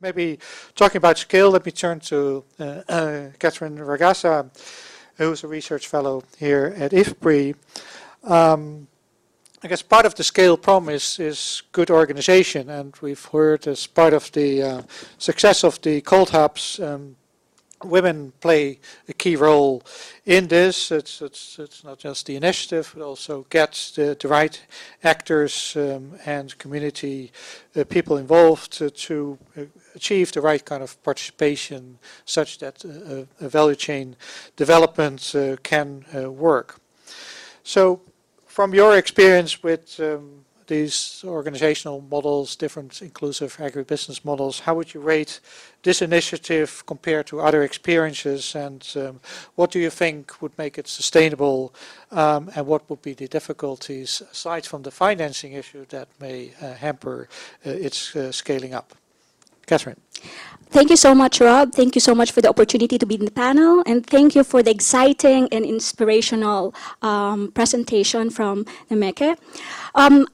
maybe talking about scale, let me turn to uh, uh, Catherine Ragasa, who's a research fellow here at IFPRI. Um, I guess part of the scale problem is, is good organization, and we've heard as part of the uh, success of the cold hubs, um, women play a key role in this. It's, it's, it's not just the initiative, but also gets the, the right actors um, and community uh, people involved to, to uh, achieve the right kind of participation such that uh, a value chain development uh, can work. So from your experience with um, these organizational models, different inclusive agribusiness models, how would you rate this initiative compared to other experiences and um, what do you think would make it sustainable um, and what would be the difficulties aside from the financing issue that may uh, hamper uh, its uh, scaling up? Catherine. Thank you so much, Rob. Thank you so much for the opportunity to be in the panel, and thank you for the exciting and inspirational um, presentation from Nnaemeka. Um,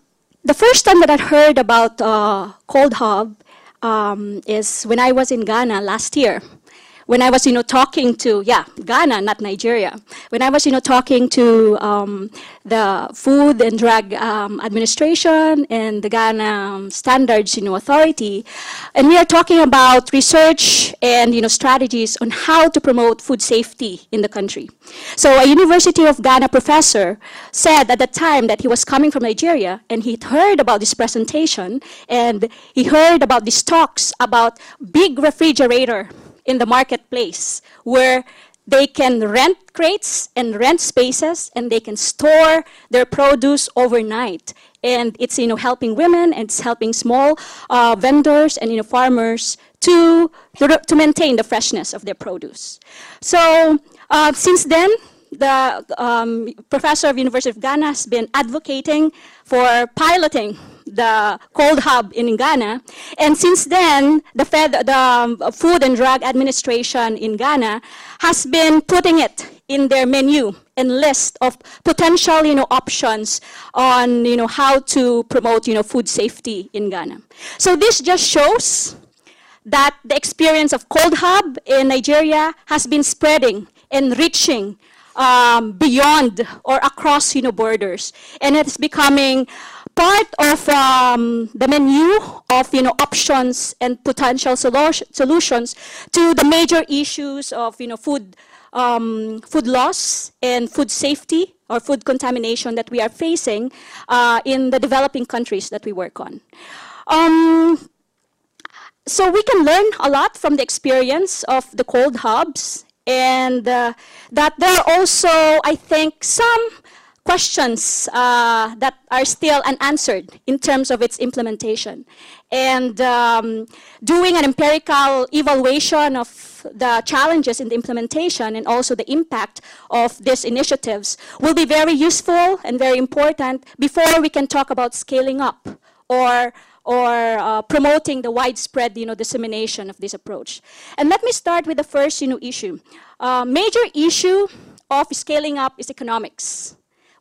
the first time that I heard about uh, Cold Hub um, is when I was in Ghana last year when I was, you know, talking to, yeah, Ghana, not Nigeria, when I was, you know, talking to um, the Food and Drug um, Administration and the Ghana um, Standards, you know, Authority, and we are talking about research and, you know, strategies on how to promote food safety in the country. So a University of Ghana professor said at the time that he was coming from Nigeria and he heard about this presentation and he heard about these talks about big refrigerator in the marketplace where they can rent crates and rent spaces and they can store their produce overnight. And it's you know helping women and it's helping small uh, vendors and you know farmers to, to, maintain the freshness of their produce. So uh, since then the um, professor of university of ghana has been advocating for piloting the cold hub in Ghana. And since then, the, Fed, the um, Food and Drug Administration in Ghana has been putting it in their menu and list of potential you know, options on you know, how to promote you know, food safety in Ghana. So this just shows that the experience of Cold Hub in Nigeria has been spreading and reaching um, beyond or across you know, borders. And it's becoming part of um, the menu of you know options and potential solutions to the major issues of you know food um, food loss and food safety or food contamination that we are facing uh, in the developing countries that we work on. Um, so we can learn a lot from the experience of the cold hubs and uh, that there are also, I think, some questions uh, that are still unanswered in terms of its implementation. And um, doing an empirical evaluation of the challenges in the implementation and also the impact of these initiatives will be very useful and very important before we can talk about scaling up or or uh, promoting the widespread you know, dissemination of this approach. And let me start with the first you know, issue. Uh, major issue of scaling up is economics.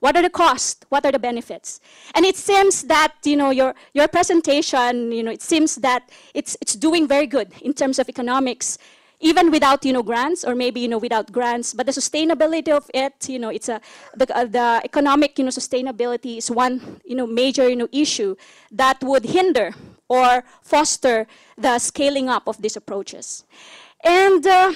What are the costs? What are the benefits? And it seems that you know your your presentation, you know, it seems that it's it's doing very good in terms of economics, even without you know grants or maybe you know without grants. But the sustainability of it, you know, it's a the, uh, the economic you know sustainability is one you know major you know issue that would hinder or foster the scaling up of these approaches. And uh,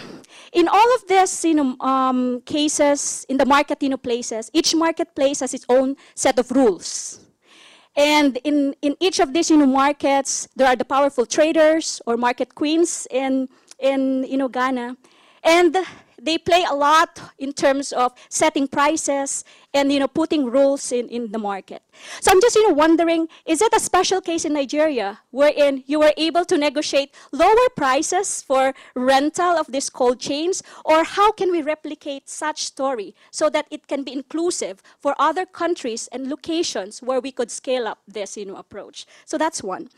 in all of this you know, um, cases, in the market you know, places, each marketplace has its own set of rules. And in, in each of these you know, markets, there are the powerful traders or market queens in, in you know, Ghana. And they play a lot in terms of setting prices and you know putting rules in, in the market. So I'm just you know wondering, is it a special case in Nigeria wherein you were able to negotiate lower prices for rental of these cold chains, or how can we replicate such story so that it can be inclusive for other countries and locations where we could scale up this you know approach? So that's one.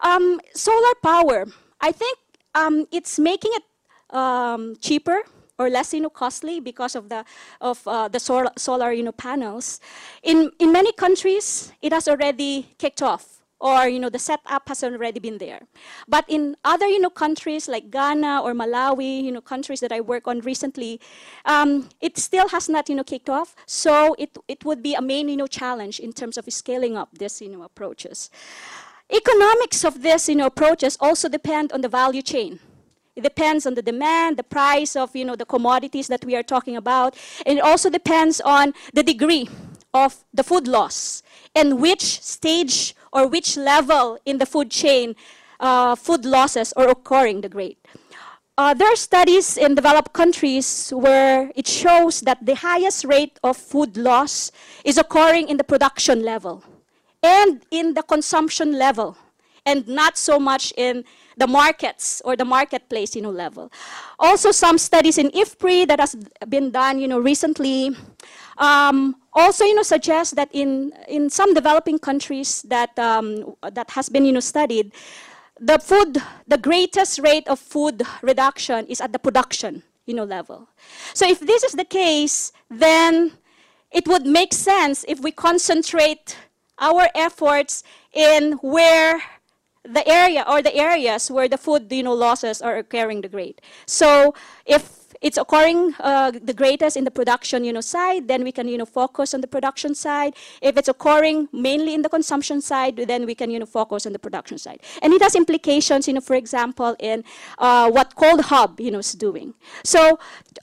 Um, solar power, I think um, it's making it um, cheaper or less you know, costly because of the, of, uh, the solar, solar you know, panels. In, in many countries, it has already kicked off or you know the setup has already been there. But in other you know countries like Ghana or Malawi, you know countries that I work on recently, um, it still has not you know kicked off. So it it would be a main you know challenge in terms of scaling up this you know approaches. Economics of this you know approaches also depend on the value chain. It depends on the demand, the price of you know the commodities that we are talking about, and it also depends on the degree of the food loss and which stage or which level in the food chain uh, food losses are occurring the great. Uh, there are studies in developed countries where it shows that the highest rate of food loss is occurring in the production level and in the consumption level and not so much in the markets or the marketplace you know level. Also some studies in ifpri that has been done you know recently um, also you know suggest that in in some developing countries that um, that has been you know studied the food the greatest rate of food reduction is at the production you know level. So if this is the case then it would make sense if we concentrate our efforts in where the area or the areas where the food you know losses are occurring the great. So if it's occurring uh, the greatest in the production you know side then we can you know focus on the production side. If it's occurring mainly in the consumption side then we can you know focus on the production side. And it has implications you know for example in uh, what cold hub you know is doing. So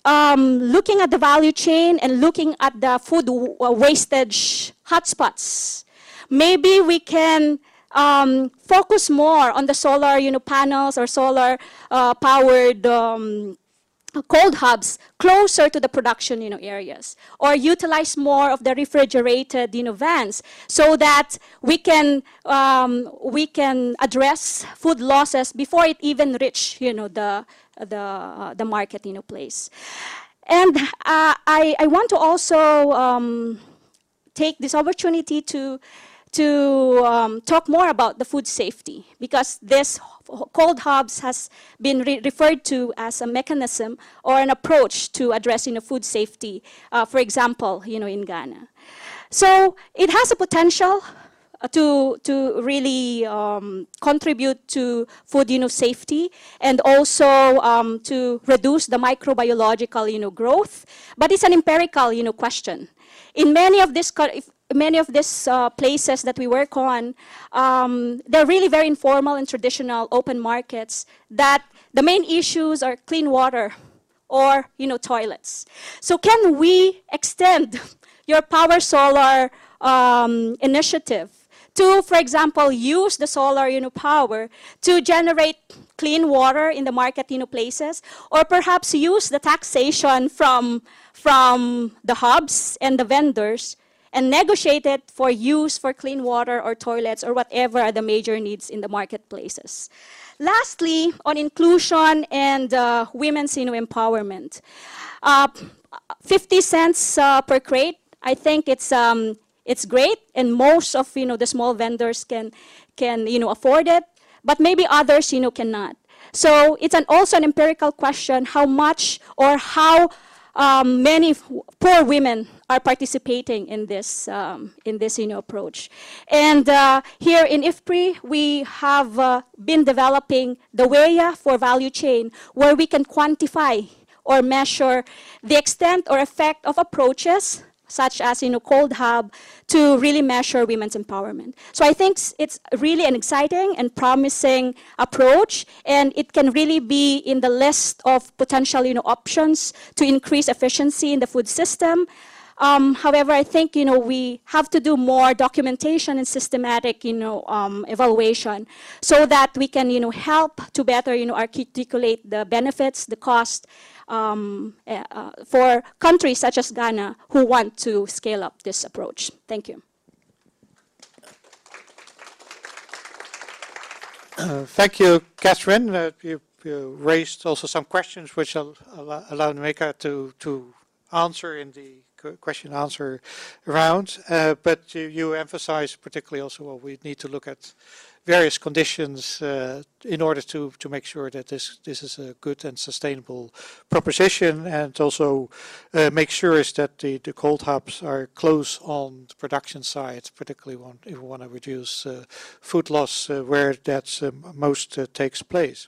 um, looking at the value chain and looking at the food uh, wastage hotspots maybe we can um, focus more on the solar you know, panels or solar uh, powered um, cold hubs closer to the production you know, areas or utilize more of the refrigerated you know, vans so that we can, um, we can address food losses before it even reach you know, the, the, uh, the market you know, place. And uh, I, I want to also um, take this opportunity to to um, talk more about the food safety because this cold hubs has been re referred to as a mechanism or an approach to addressing the food safety, uh, for example, you know, in Ghana. So it has a potential uh, to, to really um, contribute to food you know, safety and also um, to reduce the microbiological you know, growth. But it's an empirical you know, question. In many of these, many of these uh, places that we work on, um, they're really very informal and traditional open markets that the main issues are clean water or you know toilets. So can we extend your power solar um, initiative to, for example, use the solar you know, power to generate clean water in the market you know, places, or perhaps use the taxation from, from the hubs and the vendors and negotiate it for use for clean water or toilets or whatever are the major needs in the marketplaces. Lastly, on inclusion and uh, women's you know, empowerment. Uh, 50 cents uh, per crate, I think it's, um, it's great, and most of you know, the small vendors can, can you know, afford it, but maybe others you know, cannot. So it's an, also an empirical question how much or how um, many poor women are participating in this um, in this you know, approach. And uh, here in IFPRI, we have uh, been developing the WEA for value chain, where we can quantify or measure the extent or effect of approaches such as you know cold hub to really measure women's empowerment. So i think it's really an exciting and promising approach and it can really be in the list of potential you know options to increase efficiency in the food system um, however, I think you know we have to do more documentation and systematic you know um, evaluation so that we can you know help to better you know articulate the benefits, the cost, um, uh, uh, for countries such as Ghana who want to scale up this approach. Thank you. Uh, thank you, Catherine. Uh, you, you, raised also some questions which I'll allow, allow Meka to, to answer in the question answer round. Uh, but you, you emphasize particularly also well, we need to look at various conditions uh, in order to, to make sure that this, this is a good and sustainable proposition and also uh, make sure is that the, the cold hubs are close on the production side, particularly when, if we want to reduce uh, food loss uh, where that um, most uh, takes place.